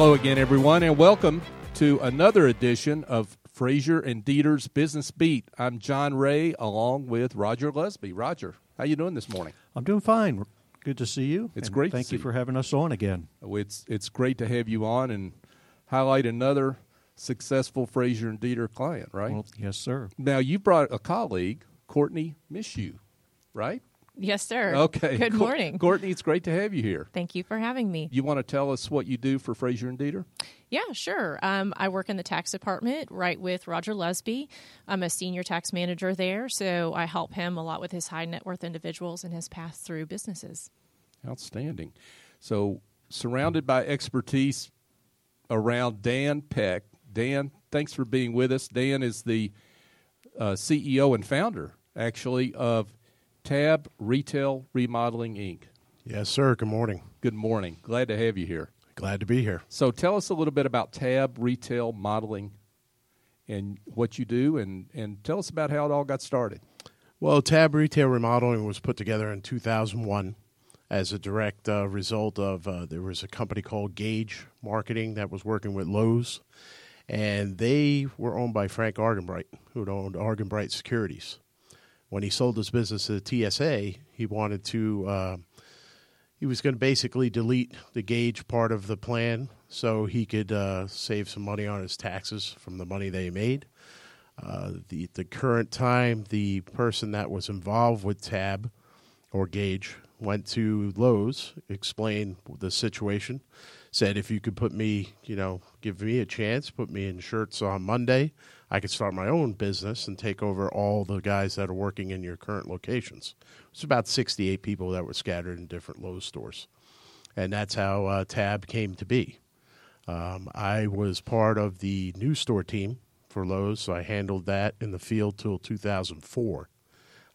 Hello again, everyone, and welcome to another edition of Frazier and Deeter's Business Beat. I'm John Ray, along with Roger Lusby. Roger, how you doing this morning? I'm doing fine. Good to see you. It's great to Thank see you for having us on again. Oh, It's it's great to have you on and highlight another successful Frazier and Deeter client, right? Well, yes, sir. now you brought a colleague, Courtney Mishu, right? Yes, sir. Okay. Good morning. Courtney. It's great to have you here. Thank you for having me. You want to tell us what you do for Frazier and Deeter? Yeah, sure. Um, I work in the tax department right with Roger Lusby. I'm a senior tax manager there, so I help him a lot with his high net worth individuals and his pass through businesses. Outstanding. So, surrounded by expertise around Dan Peck. Dan, thanks for being with us. Dan is the uh, CEO and founder, actually, of Tab Retail Remodeling Inc. Yes, sir. Good morning. Good morning. Glad to have you here. Glad to be here. So, tell us a little bit about Tab Retail Modeling and what you do, and, and tell us about how it all got started. Well, Tab Retail Remodeling was put together in 2001 as a direct uh, result of uh, there was a company called Gage Marketing that was working with Lowe's, and they were owned by Frank Argenbright, who owned Argenbright Securities. When he sold his business to TSA, he wanted to. Uh, he was going to basically delete the Gage part of the plan so he could uh, save some money on his taxes from the money they made. Uh, the the current time, the person that was involved with Tab or Gage went to Lowe's, explained the situation, said if you could put me, you know, give me a chance, put me in shirts on Monday, I could start my own business and take over all the guys that are working in your current locations. It's about 68 people that were scattered in different Lowe's stores. And that's how uh, Tab came to be. Um, I was part of the new store team for Lowe's, so I handled that in the field till 2004.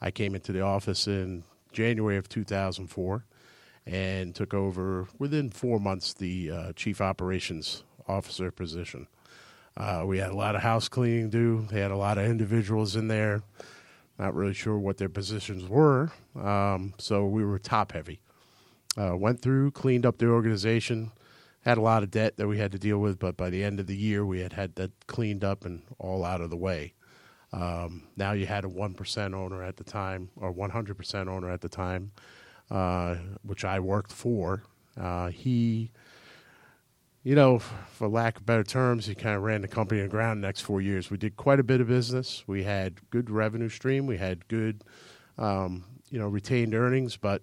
I came into the office in January of 2004 and took over within four months the uh, chief operations officer position. Uh, we had a lot of house cleaning do. They had a lot of individuals in there. Not really sure what their positions were, um, so we were top heavy. Uh, went through, cleaned up the organization, had a lot of debt that we had to deal with, but by the end of the year, we had had that cleaned up and all out of the way. Um, now you had a 1% owner at the time, or 100% owner at the time, uh, which I worked for. Uh, he, you know, for lack of better terms, he kind of ran the company on the ground the next four years. We did quite a bit of business. We had good revenue stream. We had good, um, you know, retained earnings, but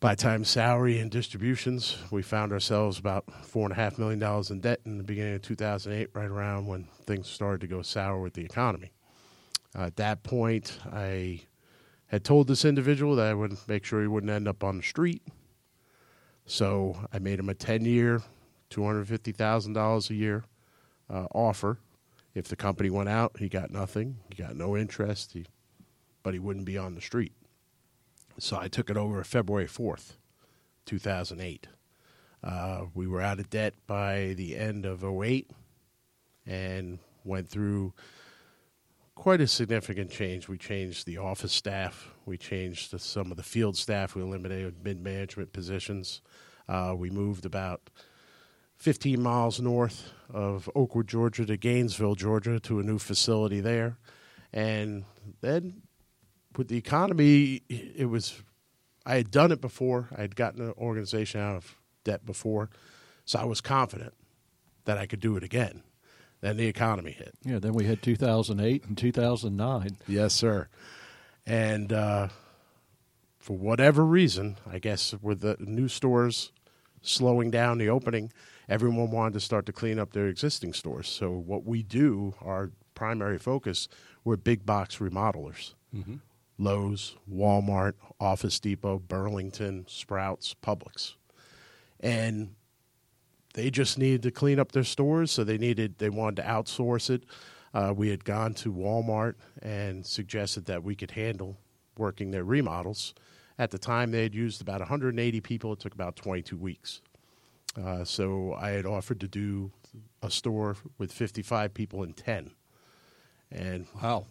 by time salary and distributions, we found ourselves about four and a half million dollars in debt in the beginning of 2008, right around when things started to go sour with the economy. Uh, at that point, I had told this individual that I would make sure he wouldn't end up on the street. So I made him a 10 year, $250,000 a year uh, offer. If the company went out, he got nothing. He got no interest, he, but he wouldn't be on the street. So I took it over February 4th, 2008. Uh, we were out of debt by the end of 08 and went through quite a significant change. We changed the office staff, we changed some of the field staff, we eliminated mid management positions. Uh, we moved about 15 miles north of Oakwood, Georgia to Gainesville, Georgia to a new facility there. And then with the economy, it was. I had done it before. I had gotten an organization out of debt before, so I was confident that I could do it again. Then the economy hit. Yeah, then we had 2008 and 2009. Yes, sir. And uh, for whatever reason, I guess with the new stores slowing down the opening, everyone wanted to start to clean up their existing stores. So what we do, our primary focus, we're big box remodelers. Lowe's, Walmart, Office Depot, Burlington, Sprouts, Publix. And they just needed to clean up their stores, so they needed they wanted to outsource it. Uh, we had gone to Walmart and suggested that we could handle working their remodels. At the time, they had used about 180 people. It took about 22 weeks. Uh, so I had offered to do a store with 55 people in 10. And Wow.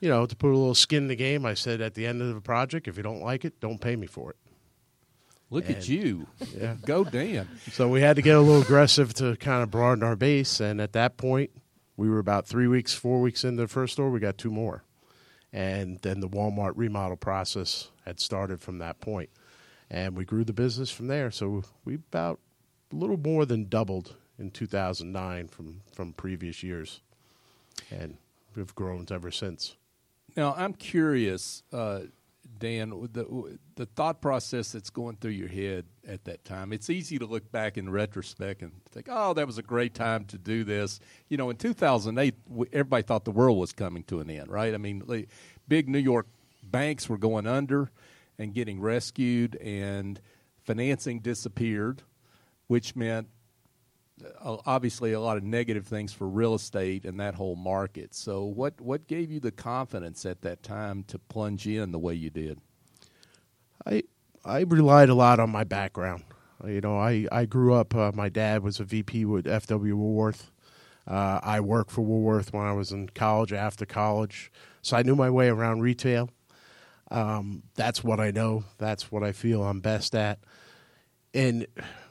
you know, to put a little skin in the game, I said at the end of the project, if you don't like it, don't pay me for it. Look at you. Yeah. Go Dan. So we had to get a little aggressive to kind of broaden our base. And at that point, we were about three weeks, four weeks into the first store. We got two more. And then the Walmart remodel process had started from that point. And we grew the business from there. So we about little more than doubled in 2009 from, from previous years. And we've grown ever since. Now I'm curious, uh, Dan, the the thought process that's going through your head at that time. It's easy to look back in retrospect and think, "Oh, that was a great time to do this." You know, in 2008, w- everybody thought the world was coming to an end, right? I mean, big New York banks were going under and getting rescued, and financing disappeared, which meant uh, obviously a lot of negative things for real estate and that whole market. So, what what gave you the confidence at that time to plunge in the way you did? I I relied a lot on my background. You know, I I grew up. Uh, my dad was a VP with FW Woolworth. Uh, I worked for Woolworth when I was in college. After college, so I knew my way around retail. Um, that's what I know. That's what I feel I'm best at. And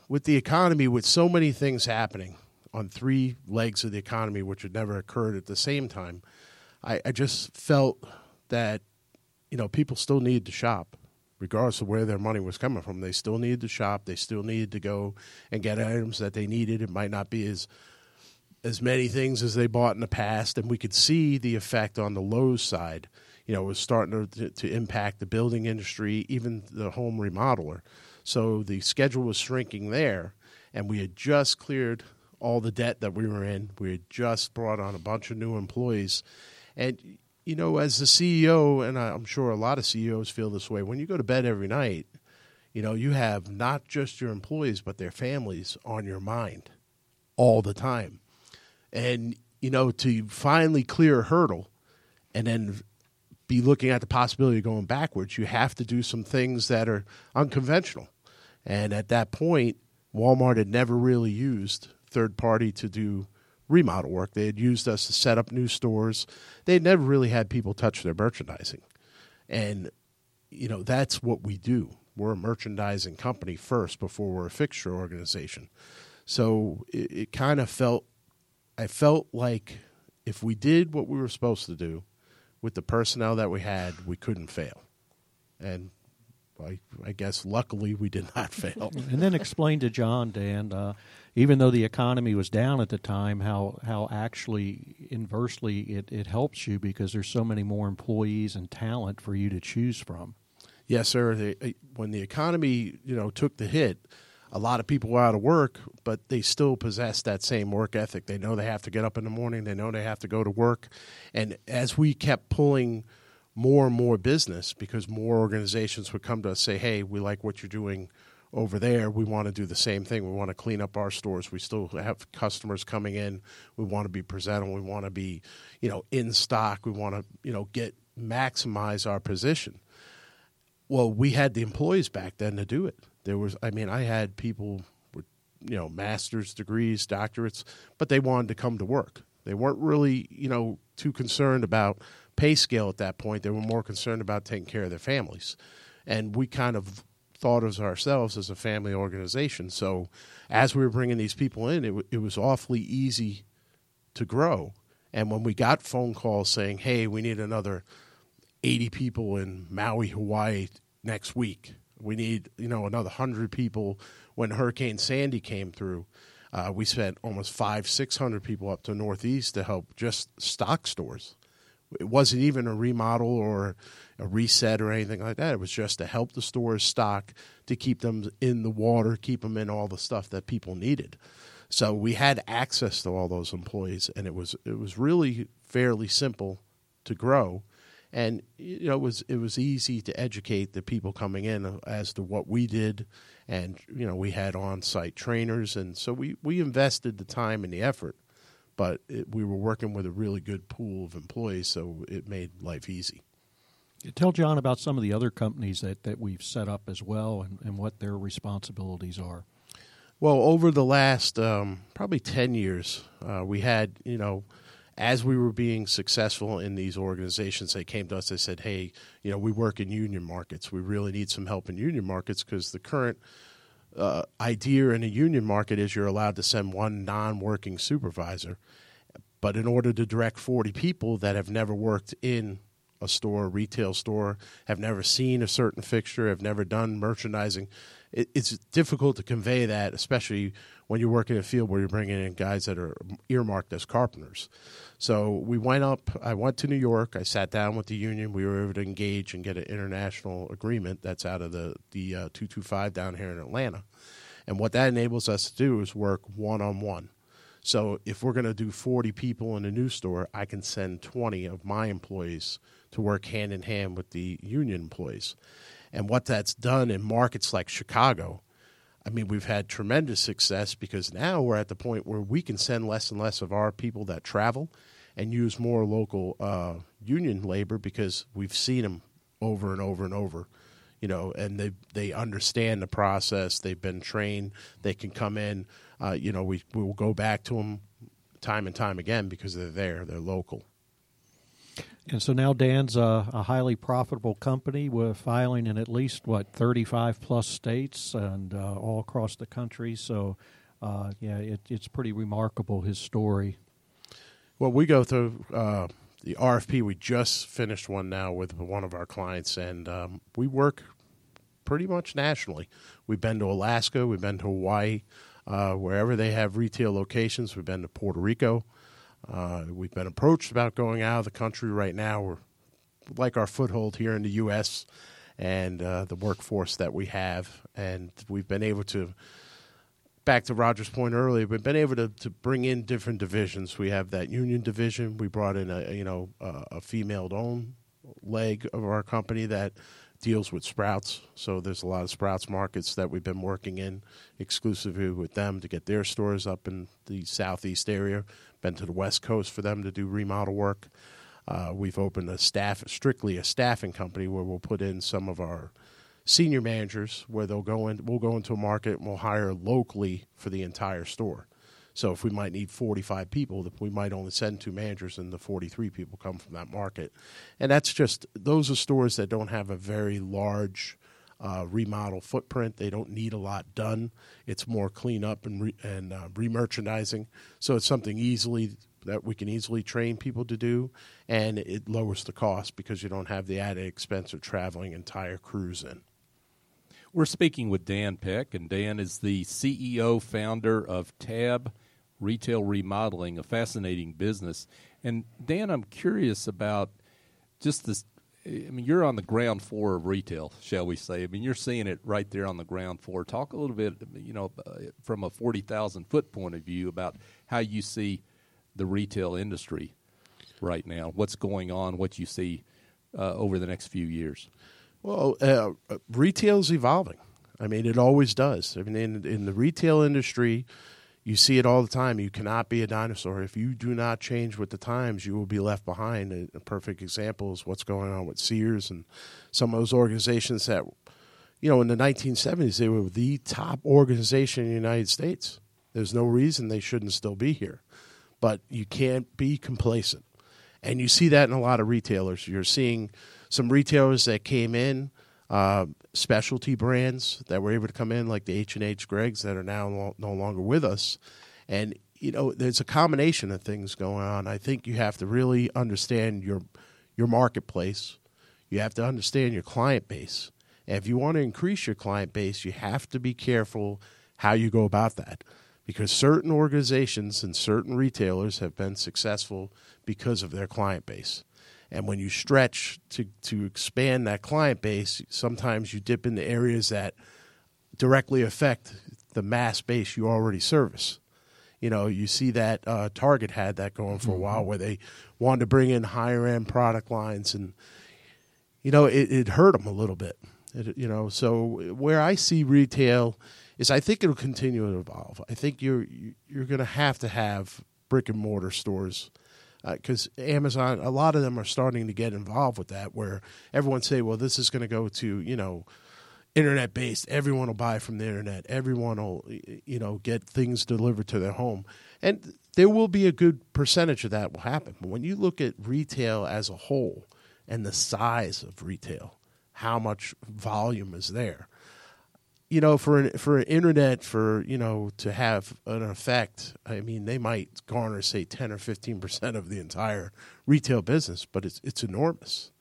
with the economy, with so many things happening on three legs of the economy, which had never occurred at the same time, I, I just felt that you know people still needed to shop regardless of where their money was coming from. They still needed to shop. They still needed to go and get items that they needed. It might not be as as many things as they bought in the past, and we could see the effect on the Lowe's side. You know, was starting to, to impact the building industry, even the home remodeler. So the schedule was shrinking there, and we had just cleared all the debt that we were in. We had just brought on a bunch of new employees, and you know, as the CEO, and I'm sure a lot of CEOs feel this way, when you go to bed every night, you know, you have not just your employees, but their families on your mind all the time. And, you know, to finally clear a hurdle and then be looking at the possibility of going backwards, you have to do some things that are unconventional. And at that point, Walmart had never really used third party to do remodel work. They had used us to set up new stores. They had never really had people touch their merchandising. And, you know, that's what we do. We're a merchandising company first before we're a fixture organization. So it, it kind of felt, I felt like if we did what we were supposed to do with the personnel that we had, we couldn't fail. And I, I guess luckily we did not fail. And then explain to John, Dan, uh, even though the economy was down at the time, how how actually inversely it, it helps you because there's so many more employees and talent for you to choose from. Yes, sir. They, when the economy, you know, took the hit, a lot of people were out of work, but they still possess that same work ethic. They know they have to get up in the morning. They know they have to go to work. And as we kept pulling more and more business, because more organizations would come to us say, "Hey, we like what you're doing over there. We want to do the same thing. We want to clean up our stores. We still have customers coming in. We want to be presentable. We want to be, you know, in stock. We want to, you know, get maximize our position." well, we had the employees back then to do it. There was, I mean, I had people with, you know, master's degrees, doctorates, but they wanted to come to work. They weren't really, you know, too concerned about pay scale at that point. They were more concerned about taking care of their families. And we kind of thought of ourselves as a family organization. So as we were bringing these people in, it, w- it was awfully easy to grow. And when we got phone calls saying, hey, we need another 80 people in Maui, Hawaii next week. We need, you know, another 100 people when Hurricane Sandy came through. Uh, we sent almost five, 600 people up to Northeast to help just stock stores. It wasn't even a remodel or a reset or anything like that. It was just to help the stores stock, to keep them in the water, keep them in all the stuff that people needed. So we had access to all those employees, and it was it was really fairly simple to grow and you know it was it was easy to educate the people coming in as to what we did and you know we had on-site trainers and so we we invested the time and the effort but it, we were working with a really good pool of employees so it made life easy Tell John about some of the other companies that, that we've set up as well and, and what their responsibilities are. well over the last um, probably 10 years uh, we had you know as we were being successful in these organizations, they came to us. They said, "Hey, you know, we work in union markets. We really need some help in union markets because the current uh, idea in a union market is you're allowed to send one non-working supervisor, but in order to direct 40 people that have never worked in a store, a retail store, have never seen a certain fixture, have never done merchandising, it, it's difficult to convey that, especially when you're working in a field where you're bringing in guys that are earmarked as carpenters. So we went up. I went to New York. I sat down with the union. We were able to engage and get an international agreement that's out of the the uh, two two five down here in Atlanta. And what that enables us to do is work one on one. So if we're going to do 40 people in a new store, I can send 20 of my employees to work hand in hand with the union employees. And what that's done in markets like Chicago, I mean, we've had tremendous success because now we're at the point where we can send less and less of our people that travel and use more local uh, union labor because we've seen them over and over and over, you know, and they they understand the process. They've been trained. They can come in. Uh, you know, we we will go back to them time and time again because they're there. They're local. And so now Dan's a, a, highly profitable company with filing in at least what 35 plus states and uh, all across the country. So, uh, yeah, it, it's pretty remarkable his story. Well, we go through uh, the RFP. We just finished one now with one of our clients, and um, we work pretty much nationally. We've been to Alaska, we've been to Hawaii, uh, wherever they have retail locations. We've been to Puerto Rico. Uh, we've been approached about going out of the country right now. We're like our foothold here in the U.S. and uh, the workforce that we have, and we've been able to. Back to Roger's point earlier, we've been able to, to bring in different divisions. We have that union division. We brought in a you know a female-owned leg of our company that deals with Sprouts. So there's a lot of Sprouts markets that we've been working in exclusively with them to get their stores up in the southeast area been to the West Coast for them to do remodel work. Uh, we've opened a staff, strictly a staffing company, where we'll put in some of our senior managers, where they'll go in. We'll go into a market and we'll hire locally for the entire store. So if we might need 45 people, we might only send two managers, and the 43 people come from that market. And that's just those are stores that don't have a very large uh, remodel footprint. They don't need a lot done. It's more cleanup and re- and uh, remerchandising. So it's something easily that we can easily train people to do, and it lowers the cost because you don't have the added expense of traveling entire crews in. We're speaking with Dan Peck, and Dan is the CEO founder of Tab Retail Remodeling, a fascinating business. And Dan, I'm curious about just this I mean, you're on the ground floor of retail, shall we say? I mean, you're seeing it right there on the ground floor. Talk a little bit, you know, uh, from a forty thousand foot point of view about how you see the retail industry right now. What's going on? What you see uh, over the next few years? Well, uh, retail is evolving. I mean, it always does. I mean, in in the retail industry you see it all the time. You cannot be a dinosaur. If you do not change with the times, you will be left behind. A, perfect example is what's going on with Sears and some of those organizations that, you know, in the 1970s, they were the top organization in the United States. There's no reason they shouldn't still be here. But you can't be complacent. And you see that in a lot of retailers. You're seeing some retailers that came in uh, specialty brands that were able to come in, like the H and H Greggs, that are now no longer with us. And you know, there's a combination of things going on. I think you have to really understand your your marketplace. You have to understand your client base. And if you want to increase your client base, you have to be careful how you go about that. Because certain organizations and certain retailers have been successful because of their client base. And when you stretch to, to expand that client base, sometimes you dip into areas that directly affect the mass base you already service. You know, you see that uh, Target had that going for a while mm-hmm. where they wanted to bring in higher end product lines, and you know, it, it hurt them a little bit. It, you know, so where I see retail is, I think it'll continue to evolve. I think you're you're going to have to have brick and mortar stores because uh, Amazon, a lot of them are starting to get involved with that, where everyone say, well, this is going to go to you know internet based. Everyone will buy from the internet. Everyone will, you know, get things delivered to their home. And there will be a good percentage of that will happen. But when you look at retail as a whole and the size of retail, how much volume is there? You know, for an, for an internet for you know to have an effect, I mean, they might garner say ten or fifteen percent of the entire retail business, but it's it's enormous.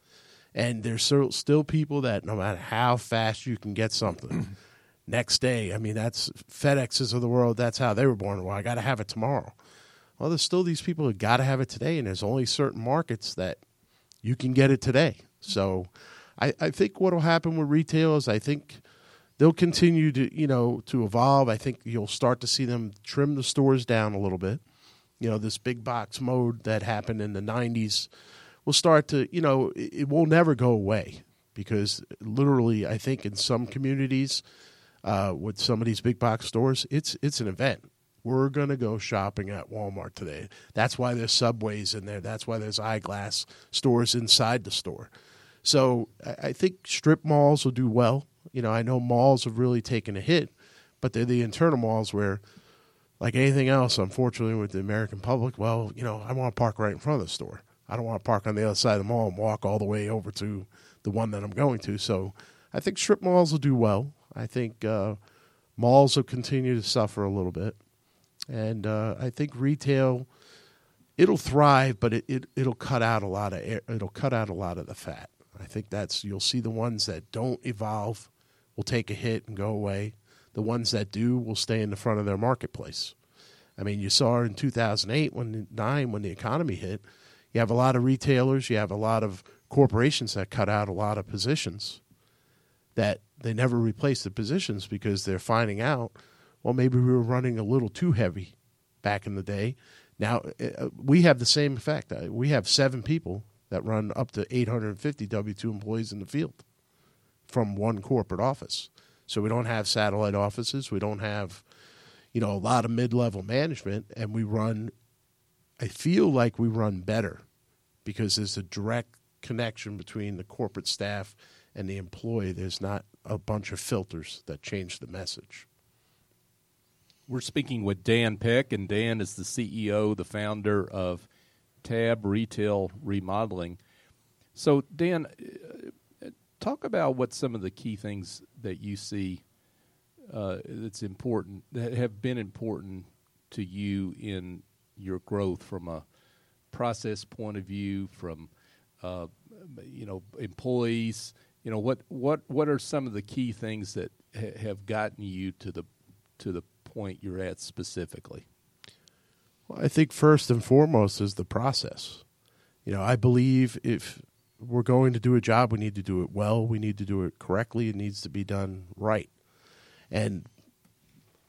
And there's still, still people that no matter how fast you can get something, next day, I mean, that's FedExes of the world. That's how they were born. Well, I got to have it tomorrow. Well, there's still these people who got to have it today, and there's only certain markets that you can get it today. So, I, I think what will happen with retail is I think they'll continue to you know to evolve. I think you'll start to see them trim the stores down a little bit. You know, this big box mode that happened in the '90s will start to, you know, it, it will never go away because literally, I think in some communities uh, with some of these big box stores, it's it's an event. We're to go shopping at Walmart today. That's why there's subways in there. That's why there's eyeglass stores inside the store. So I, I think strip malls will do well. You know, I know malls have really taken a hit, but they're the internal malls where, like anything else, unfortunately, with the American public, well, you know, I want to park right in front of the store. I don't want to park on the other side of the mall and walk all the way over to the one that I'm going to. So I think strip malls will do well. I think uh, malls will continue to suffer a little bit, and uh, I think retail it'll thrive, but it, it it'll cut out a lot of air, it'll cut out a lot of the fat. I think that's you'll see the ones that don't evolve will take a hit and go away. The ones that do will stay in the front of their marketplace. I mean, you saw in 2008 when nine when the economy hit you have a lot of retailers, you have a lot of corporations that cut out a lot of positions that they never replace the positions because they're finding out, well, maybe we were running a little too heavy back in the day. Now uh, we have the same effect. Uh, we have seven people that run up to 850 W 2 employees in the field from one corporate office. So we don't have satellite offices. We don't have, you know, a lot of mid level management, and we run I feel like we run better because there's a direct connection between the corporate staff and the employee. There's not a bunch of filters that change the message. We're speaking with Dan Peck, and Dan is the CEO, the founder of Tab Retail Remodeling. So, Dan, talk about what some of the key things that you see uh, that's important, that have been important to you in your growth from a process point of view, from uh, you know employees. You know what what what are some of the key things that ha- have gotten you to the to the point you're at specifically? Well, I think first and foremost is the process. You know, I believe if we're going to do a job, we need to do it well. We need to do it correctly. It needs to be done right. And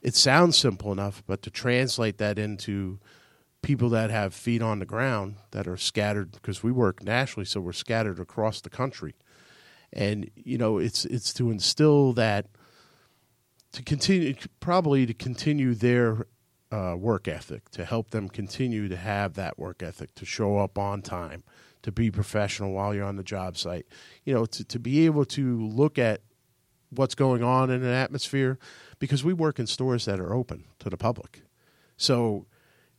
it sounds simple enough, but to translate that into people that have feet on the ground that are scattered because we work nationally, so we're scattered across the country. And you know, it's it's to instill that to continue probably to continue their uh, work ethic to help them continue to have that work ethic to show up on time to be professional while you're on the job site you know to, to be able to look at what's going on in an atmosphere because we work in stores that are open to the public so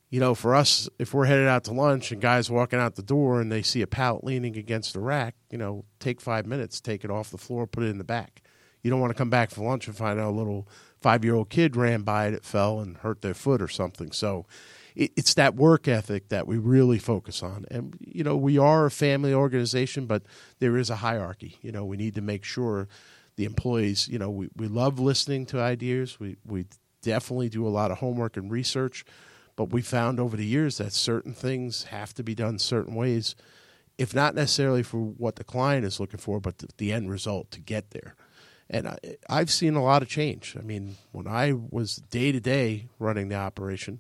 you know, for us, if we're headed out to lunch and guys walking out the door and they see a pallet leaning against the rack, you know, take five minutes, take it off the floor, put it in the back. You don't want to come back for lunch and find out a little five year old kid ran by it, it fell and hurt their foot or something. So it, it's that work ethic that we really focus on. And, you know, we are a family organization, but there is a hierarchy. You know, we need to make sure the employees, you know, we, we love listening to ideas. We, we definitely do a lot of homework and research but we found over the years that certain things have to be done certain ways, if not necessarily for what the client is looking for, but the, the end result to get there. And I, I've seen a lot of change. I mean, when I was day to day running the operation,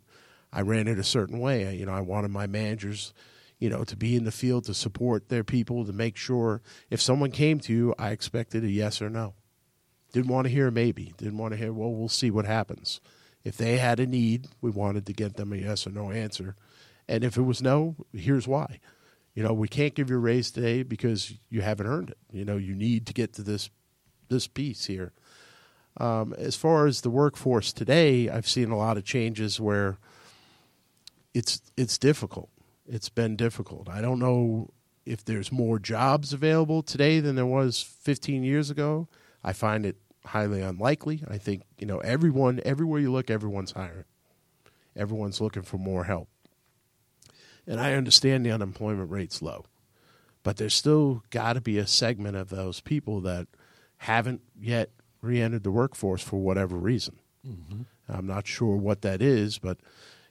I ran it a certain way. You know, I wanted my managers, you know, to be in the field to support their people, to make sure if someone came to you, I expected a yes or no. Didn't want to hear maybe. Didn't want to hear, well, we'll see what happens. If they had a need, we wanted to get them a yes or no answer. And if it was no, here's why. You know, we can't give you a raise today because you haven't earned it. You know, you need to get to this this piece here. Um, as far as the workforce today, I've seen a lot of changes where it's it's difficult. It's been difficult. I don't know if there's more jobs available today than there was 15 years ago. I find it highly unlikely. I think you know everyone everywhere you look, everyone's hiring. Everyone's looking for more help, and I understand the unemployment rate's low, but there's still got to be a segment of those people that haven't yet re-entered the workforce for whatever reason. Mm-hmm. I'm not sure what that is, but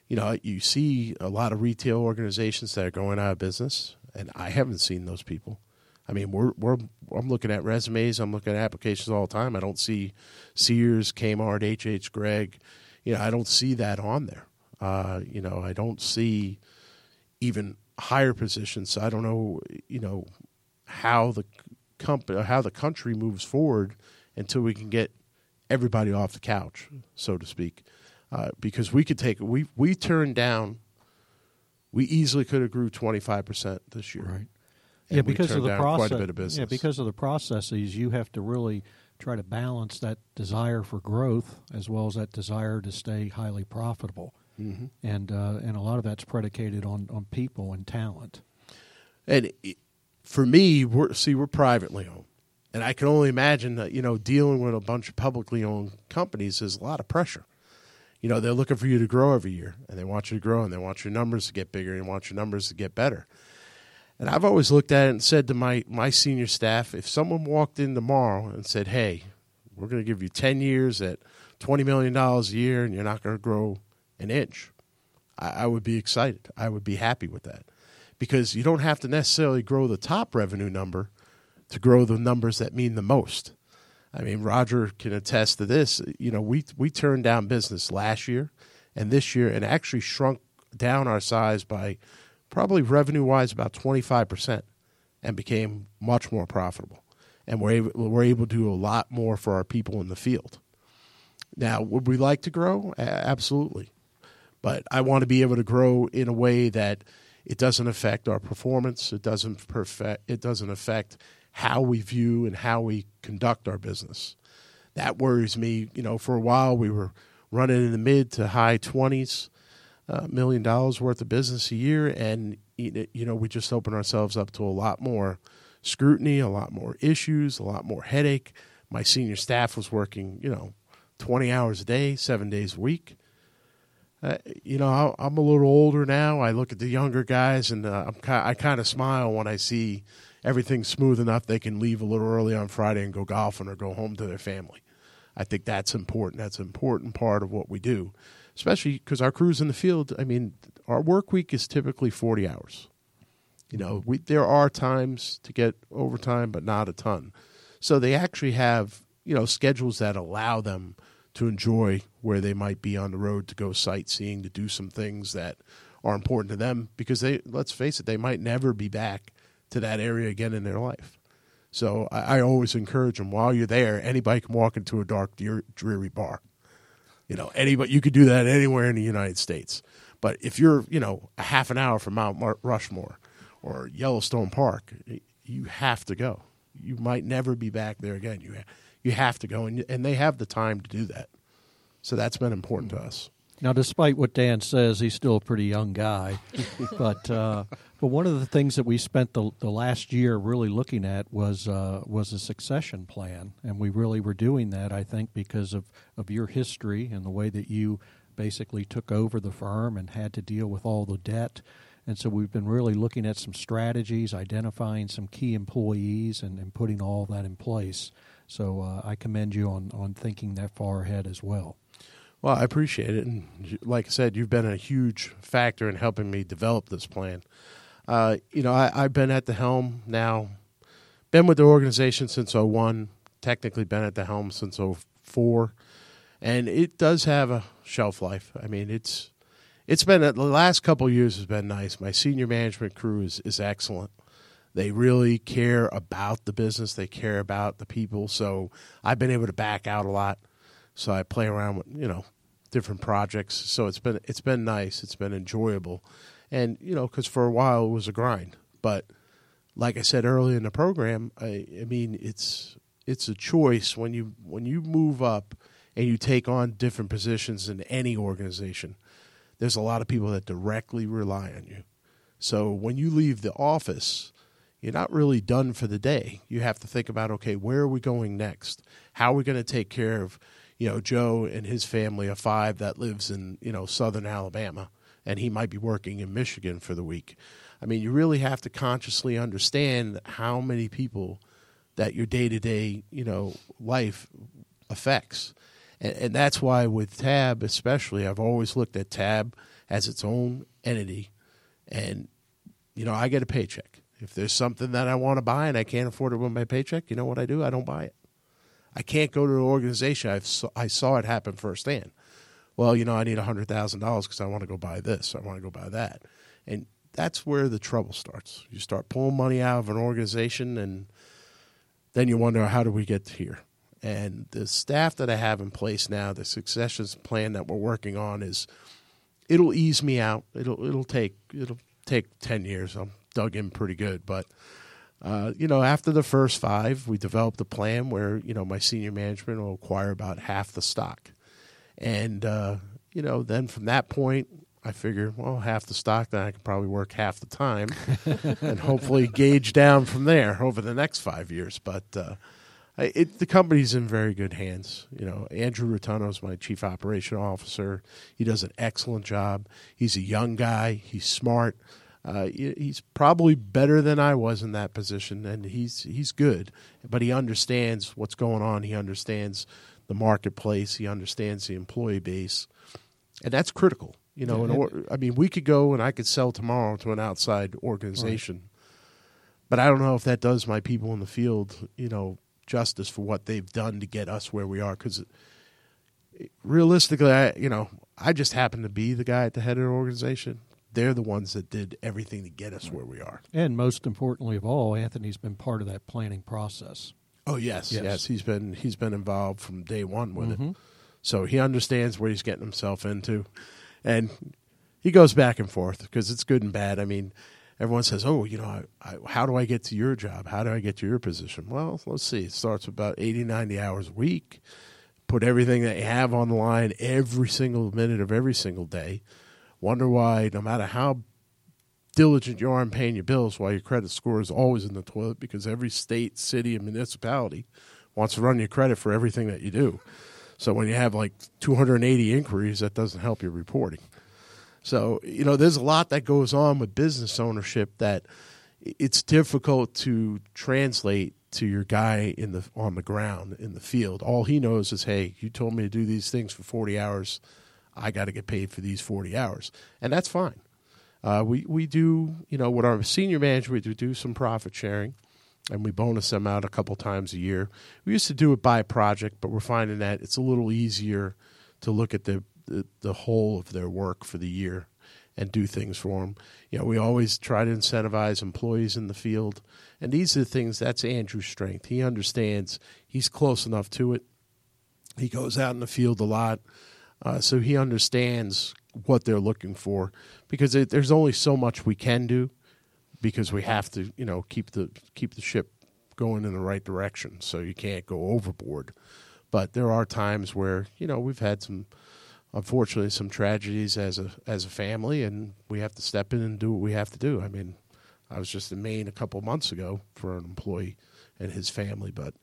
you know, you see a lot of retail organizations that are going out of business, and I haven't seen those people. I mean, we're we're I'm looking at resumes, I'm looking at applications all the time. I don't see Sears, Kmart, HH Gregg. You know, I don't see that on there. Uh, you know, I don't see even higher positions. So I don't know, you know, how the company, how the country moves forward until we can get everybody off the couch, so to speak. Uh, because we could take we we turned down. We easily could have grew twenty five percent this year. Right. yeah, because of the process. Quite a bit of business. Yeah, because of the processes, you have to really try to balance that desire for growth as well as that desire to stay highly profitable. Mm-hmm. And uh, and a lot of that's predicated on on people and talent. And it, for me, we're see we're privately owned, and I can only imagine that you know dealing with a bunch of publicly owned companies is a lot of pressure you know, they're looking for you to grow every year and they want you to grow and they want your numbers to get bigger and want your numbers to get better. And I've always looked at it and said to my, my senior staff, if someone walked in tomorrow and said, hey, we're going to give you 10 years at $20 million a year and you're not going to grow an inch, I, I would be excited. I would be happy with that because you don't have to necessarily grow the top revenue number to grow the numbers that mean the most. I mean, Roger can attest to this. You know, we we turned down business last year and this year, and actually shrunk down our size by probably revenue wise about twenty five percent, and became much more profitable. And we're able, we're able to do a lot more for our people in the field. Now, would we like to grow? Absolutely, but I want to be able to grow in a way that it doesn't affect our performance. It doesn't perfect. It doesn't affect how we view and how we conduct our business. That worries me. You know, for a while we were running in the mid to high twenties uh, million dollars worth of business a year, and you know we just open ourselves up to a lot more scrutiny, a lot more issues, a lot more headache. My senior staff was working, you know, twenty hours a day, seven days a week. Uh, you know, I'm a little older now. I look at the younger guys, and uh, I kind of smile when I see everything's smooth enough they can leave a little early on Friday and go golfing or go home to their family. I think that's important. That's an important part of what we do, especially because our crews in the field. I mean, our work week is typically forty hours. You know, we there are times to get overtime, but not a ton. So they actually have you know schedules that allow them to enjoy where they might be on the road to go sightseeing, to do some things that are important to them because they let's face it, they might never be back to that area again in their life. So I, I always encourage them while you're there, anybody can walk into a dark, dreary bar. You know, anybody you could do that anywhere in the United States. But if you're, you know, a half an hour from Mount Rushmore or Yellowstone Park, you have to go. You might never be back there again. You you have to go, and and they have the time to do that. So that's been important to us. Now, despite what Dan says, he's still a pretty young guy. but uh, but one of the things that we spent the, the last year really looking at was uh, was a succession plan, and we really were doing that, I think, because of, of your history and the way that you basically took over the firm and had to deal with all the debt. And so we've been really looking at some strategies, identifying some key employees, and, and putting all that in place. So uh, I commend you on, on thinking that far ahead as well. Well, I appreciate it, and like I said, you've been a huge factor in helping me develop this plan. Uh, you know, I, have been at the helm now, been with the organization since 01, technically been at the helm since 04, and it does have a shelf life. I mean, it's it's been the last couple years has been nice. My senior management crew is is excellent. They really care about the business. They care about the people. So I've been able to back out a lot. So I play around with you know different projects. So it's been it's been nice. It's been enjoyable, and you know because for a while it was a grind. But like I said earlier in the program, I, I mean it's it's a choice when you when you move up and you take on different positions in any organization. There's a lot of people that directly rely on you. So when you leave the office, you're not really done for the day. You have to think about okay, where are we going next? How are we going to take care of, you know, Joe and his family of five that lives in you know southern Alabama, and he might be working in Michigan for the week. I mean, you really have to consciously understand how many people that your day to day, you know, life affects. And, and, that's why with Tab, especially, I've always looked at Tab as its own entity. And, you know, I get a paycheck. If there's something that I want to buy and I can't afford it with my paycheck, you know what I do? I don't buy it. I can't go to an organization. I've, I saw it happen firsthand. Well, you know, I need $100,000 because I want to go buy this. I want to go buy that. And that's where the trouble starts. You start pulling money out of an organization, and then you wonder, how do we get here? And the staff that I have in place now, the succession plan that we're working on is it'll ease me out. It'll it'll take it'll take ten years. I'm dug in pretty good, but uh, you know, after the first five, we developed a plan where you know my senior management will acquire about half the stock, and uh, you know, then from that point, I figure, well, half the stock, then I can probably work half the time and hopefully gauge down from there over the next five years. But uh, it, the company's in very good hands. You know, Andrew Rotano is my chief operation officer. He does an excellent job. He's a young guy. He's smart. Uh, he's probably better than I was in that position, and he's he's good. But he understands what's going on. He understands the marketplace. He understands the employee base, and that's critical. You know, yeah. or, I mean, we could go and I could sell tomorrow to an outside organization, right. but I don't know if that does my people in the field, you know, justice for what they've done to get us where we are. Because realistically, I, you know, I just happen to be the guy at the head of the organization. They're the ones that did everything to get us where we are. And most importantly of all, Anthony's been part of that planning process. Oh yes, yes, yes. He's been he's been involved from day one with mm-hmm. it, so he understands where he's getting himself into and he goes back and forth because it's good and bad. I mean, everyone says, "Oh, you know, I, I, how do I get to your job? How do I get to your position?" Well, let's see. It starts about 80, 90 hours a week. Put everything that you have on the line every single minute of every single day. Wonder why, no matter how diligent you are in paying your bills, why your credit score is always in the toilet because every state, city, and municipality wants to run your credit for everything that you do. So when you have like 280 inquiries, that doesn't help your reporting. So, you know, there's a lot that goes on with business ownership that it's difficult to translate to your guy in the on the ground in the field. All he knows is, "Hey, you told me to do these things for 40 hours. I got to get paid for these 40 hours." And that's fine. Uh, we we do, you know, with our senior manager, we do, do some profit sharing and we bonus them out a couple times a year. We used to do it by project, but we're finding that it's a little easier to look at the, the, the whole of their work for the year and do things for them. You know, we always try to incentivize employees in the field, and these are the things that's Andrew's strength. He understands. He's close enough to it. He goes out in the field a lot, uh, so he understands what they're looking for because it, there's only so much we can do because we have to, you know, keep the keep the ship going in the right direction. So you can't go overboard. But there are times where you know we've had some, unfortunately, some tragedies as a as a family, and we have to step in and do what we have to do. I mean, I was just in Maine a couple months ago for an employee and his family, but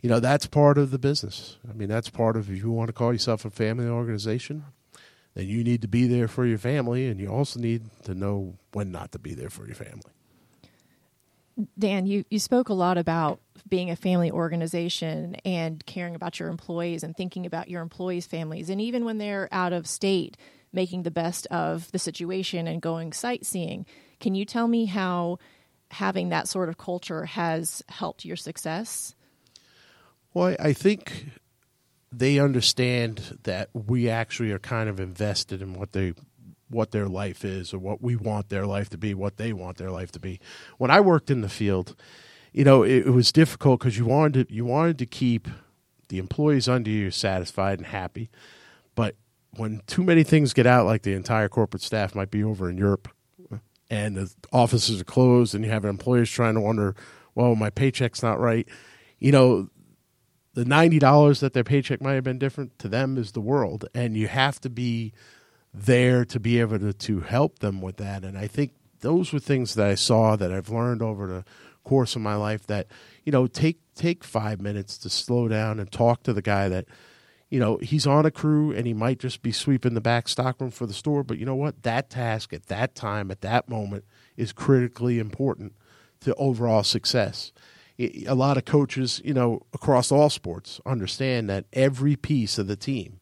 you know that's part of the business. I mean, that's part of if you want to call yourself a family organization, then you need to be there for your family, and you also need to know when not to be there for your family. Dan, you, you spoke a lot about being a family organization and caring about your employees and thinking about your employees' families. And even when they're out of state, making the best of the situation and going sightseeing. Can you tell me how having that sort of culture has helped your success? Well, I think they understand that we actually are kind of invested in what they what their life is or what we want their life to be, what they want their life to be. When I worked in the field, you know, it, it was difficult because you wanted to, you wanted to keep the employees under you satisfied and happy, but when too many things get out, like the entire corporate staff might be over in Europe, and the offices are closed, and you have employers trying to wonder, well, my paycheck's not right. You know, the ninety dollars that their paycheck might have been different to them is the world, and you have to be there to be able to, to help them with that. And I think those were things that I saw that I've learned over the course of my life that you know take take five minutes to slow down and talk to the guy that you know he's on a crew and he might just be sweeping the back stockroom for the store but you know what that task at that time at that moment is critically important to overall success a lot of coaches you know across all sports understand that every piece of the team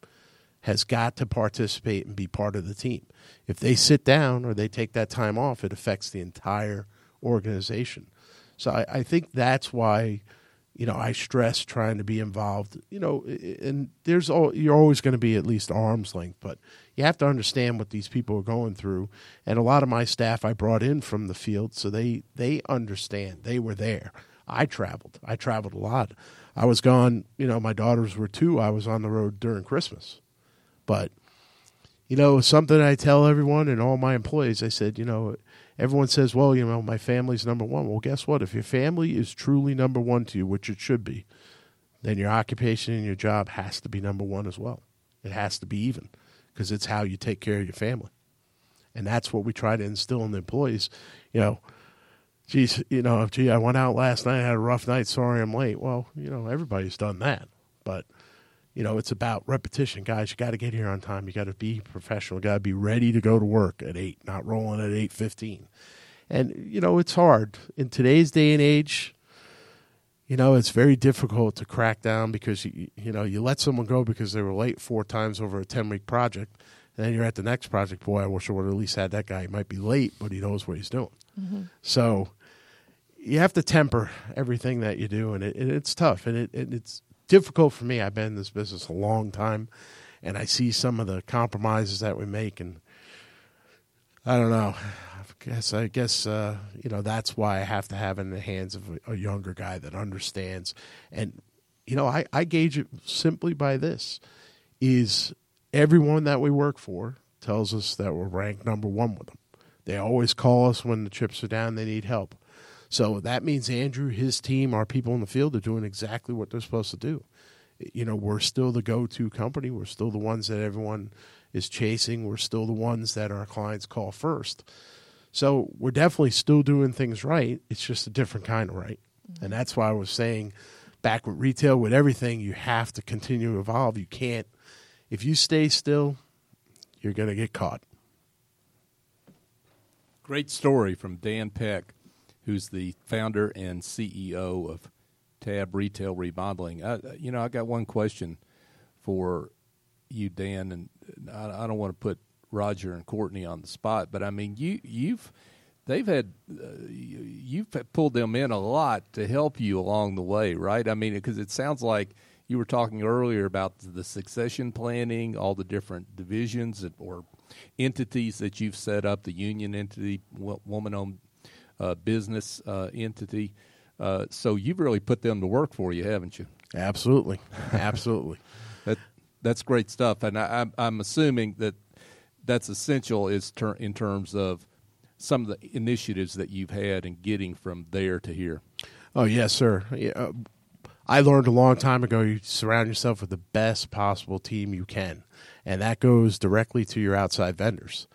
has got to participate and be part of the team if they sit down or they take that time off it affects the entire organization so I, I think that's why you know, I stress trying to be involved. You know, and there's all you're always going to be at least arm's length, but you have to understand what these people are going through. And a lot of my staff I brought in from the field, so they they understand. They were there. I traveled. I traveled a lot. I was gone. You know, my daughters were two. I was on the road during Christmas, but you know, something I tell everyone and all my employees. I said, you know, everyone says, well, you know, my family's number one. Well, guess what? If your family is truly number one to you, which it should be, then your occupation and your job has to be number one as well. It has to be even because it's how you take care of your family. And that's what we try to instill in the employees. You know, geez, you know, gee, I went out last night, I had a rough night, sorry I'm late. Well, you know, everybody's done that. But – you know, it's about repetition, guys. You got to get here on time. You got to be professional. You Got to be ready to go to work at eight, not rolling at eight fifteen. And you know, it's hard in today's day and age. You know, it's very difficult to crack down because you you know you let someone go because they were late four times over a ten week project, and then you're at the next project. Boy, I wish I would have at least had that guy. He might be late, but he knows what he's doing. Mm-hmm. So you have to temper everything that you do, and, it, and it's tough, and it, it, it's difficult for me. I've been in this business a long time, and I see some of the compromises that we make, and I don't know. I guess I guess uh, you know that's why I have to have in the hands of a, a younger guy that understands, and you know I, I gauge it simply by this: is everyone that we work for tells us that we're ranked number one with them. They always call us when the chips are down; they need help. So that means Andrew, his team, our people in the field are doing exactly what they're supposed to do. You know, we're still the go to company. We're still the ones that everyone is chasing. We're still the ones that our clients call first. So we're definitely still doing things right. It's just a different kind of right. Mm-hmm. And that's why I was saying back with retail, with everything, you have to continue to evolve. You can't, if you stay still, you're going to get caught. Great story from Dan Peck who's the founder and CEO of Tab Retail Remodeling. I, you know, I got one question for you, Dan, and I, I don't want to put Roger and Courtney on the spot, but I mean, you you've they've had uh, you've pulled them in a lot to help you along the way, right? I mean, because it sounds like you were talking earlier about the succession planning, all the different divisions or entities that you've set up, the union entity, woman-owned uh, business uh, entity. Uh, so you've really put them to work for you, haven't you? Absolutely, absolutely. that that's great stuff, and I, am I'm assuming that that's essential is ter- in terms of some of the initiatives that you've had in getting from there to here. Oh yes, sir. Yeah, uh, I learned a long time ago you surround yourself with the best possible team you can, and that goes directly to your outside vendors.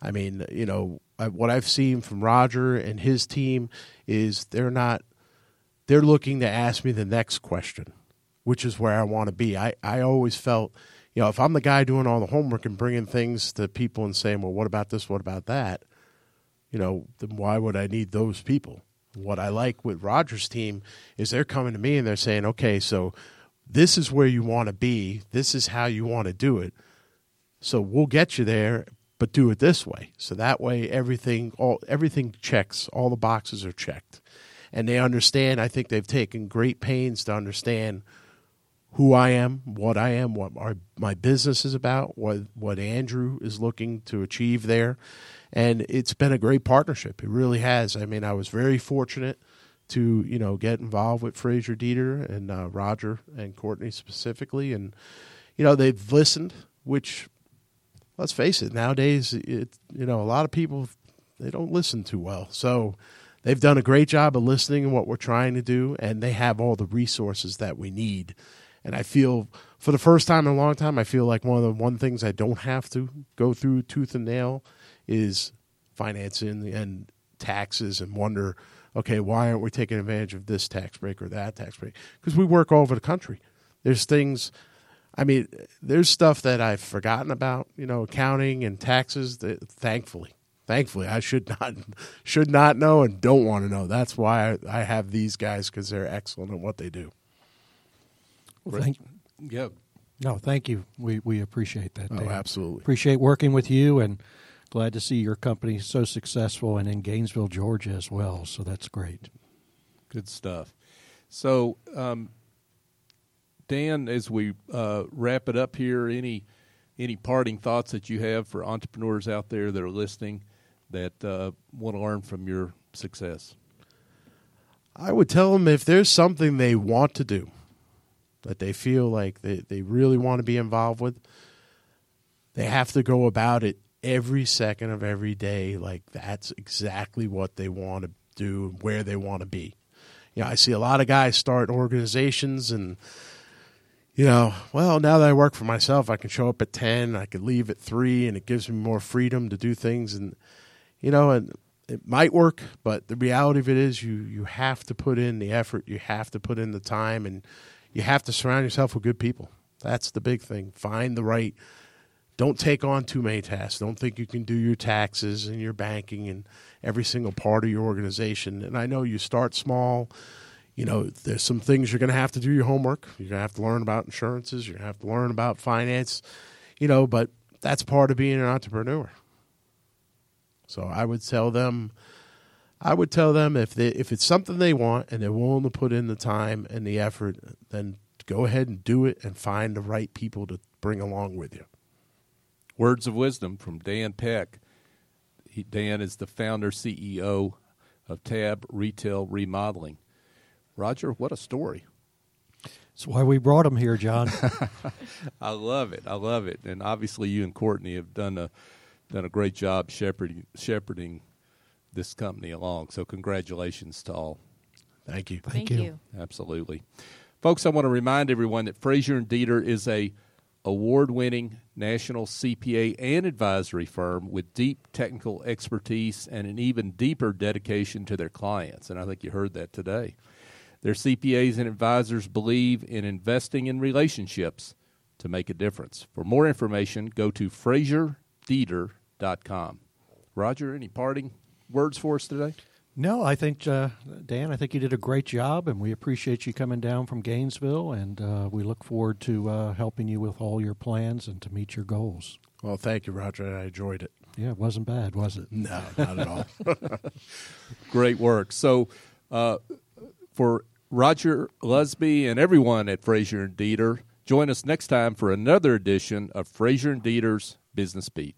I mean, you know, what I've seen from Roger and his team is they're not they're looking to ask me the next question, which is where I want to be. I, I always felt, you know, if I'm the guy doing all the homework and bringing things to people and saying, well, what about this? What about that? You know, then why would I need those people? What I like with Roger's team is they're coming to me and they're saying, okay, so this is where you want to be. This is how you want to do it. So we'll get you there, but do it this way. So that way everything all everything checks, all the boxes are checked. And they understand, I think they've taken great pains to understand who I am, what I am, what our, my business is about, what what Andrew is looking to achieve there. And it's been a great partnership. It really has. I mean, I was very fortunate to, you know, get involved with Frazier Deeter and uh, Roger and Courtney specifically and you know, they've listened, which let's face it, nowadays, it, you know, a lot of people they don't listen too well. So they've done a great job of listening to what we're trying to do, and they have all the resources that we need. And I feel, for the first time in a long time, I feel like one of the one things I don't have to go through tooth and nail is financing and taxes and wonder, okay, why aren't we taking advantage of this tax break or that tax break? Because we work all over the country. There's things I mean, there's stuff that I've forgotten about, you know, accounting and taxes. That, thankfully, thankfully, I should not should not know and don't want to know. That's why I, I have these guys because they're excellent at what they do. Well, thank, Yeah. no, thank you. We we appreciate that. Oh, absolutely. Appreciate working with you, and glad to see your company so successful and in Gainesville, Georgia, as well. So that's great. Good stuff. So, um, Dan, as we uh, wrap it up here, any any parting thoughts that you have for entrepreneurs out there that are listening that uh, want to learn from your success? I would tell them if there's something they want to do, that they feel like they, they really want to be involved with, they have to go about it every second of every day like that's exactly what they want to do, where they want to be. You know, I see a lot of guys start organizations and you know, well, now that I work for myself, I can show up at 10, I can leave at 3 and it gives me more freedom to do things and you know, and it might work, but the reality of it is you you have to put in the effort, you have to put in the time and you have to surround yourself with good people. That's the big thing. Find the right don't take on too many tasks. Don't think you can do your taxes and your banking and every single part of your organization. And I know you start small. You know, there's some things you're going to have to do your homework. You're going to have to learn about insurances. You're going to have to learn about finance, you know, but that's part of being an entrepreneur. So I would tell them, I would tell them if they, if it's something they want and they're willing to put in the time and the effort, then go ahead and do it and find the right people to bring along with you. Words of wisdom from Dan Peck. He, Dan is the founder CEO of Tab Retail Remodeling. Roger, what a story! That's why we brought him here, John. I love it. I love it. And obviously, you and Courtney have done a done a great job shepherding shepherding this company along. So, congratulations to all. Thank you. Thank Thank you. you. Absolutely, folks. I want to remind everyone that Frazier and Deeter is a award-winning national CPA and advisory firm with deep technical expertise and an even deeper dedication to their clients. And I think you heard that today. Their CPAs and advisors believe in investing in relationships to make a difference. For more information, go to FrazierDeeter.com. Roger, any parting words for us today? No, I think uh, Dan. I think you did a great job, and we appreciate you coming down from Gainesville, and uh, we look forward to uh, helping you with all your plans and to meet your goals. Well, thank you, Roger. I enjoyed it. Yeah, it wasn't bad, was it? No, not at all. Great work. So, uh, for Roger Lusby and everyone at Frazier and Deeter, join us next time for another edition of Frazier and Deeter's Business Beat.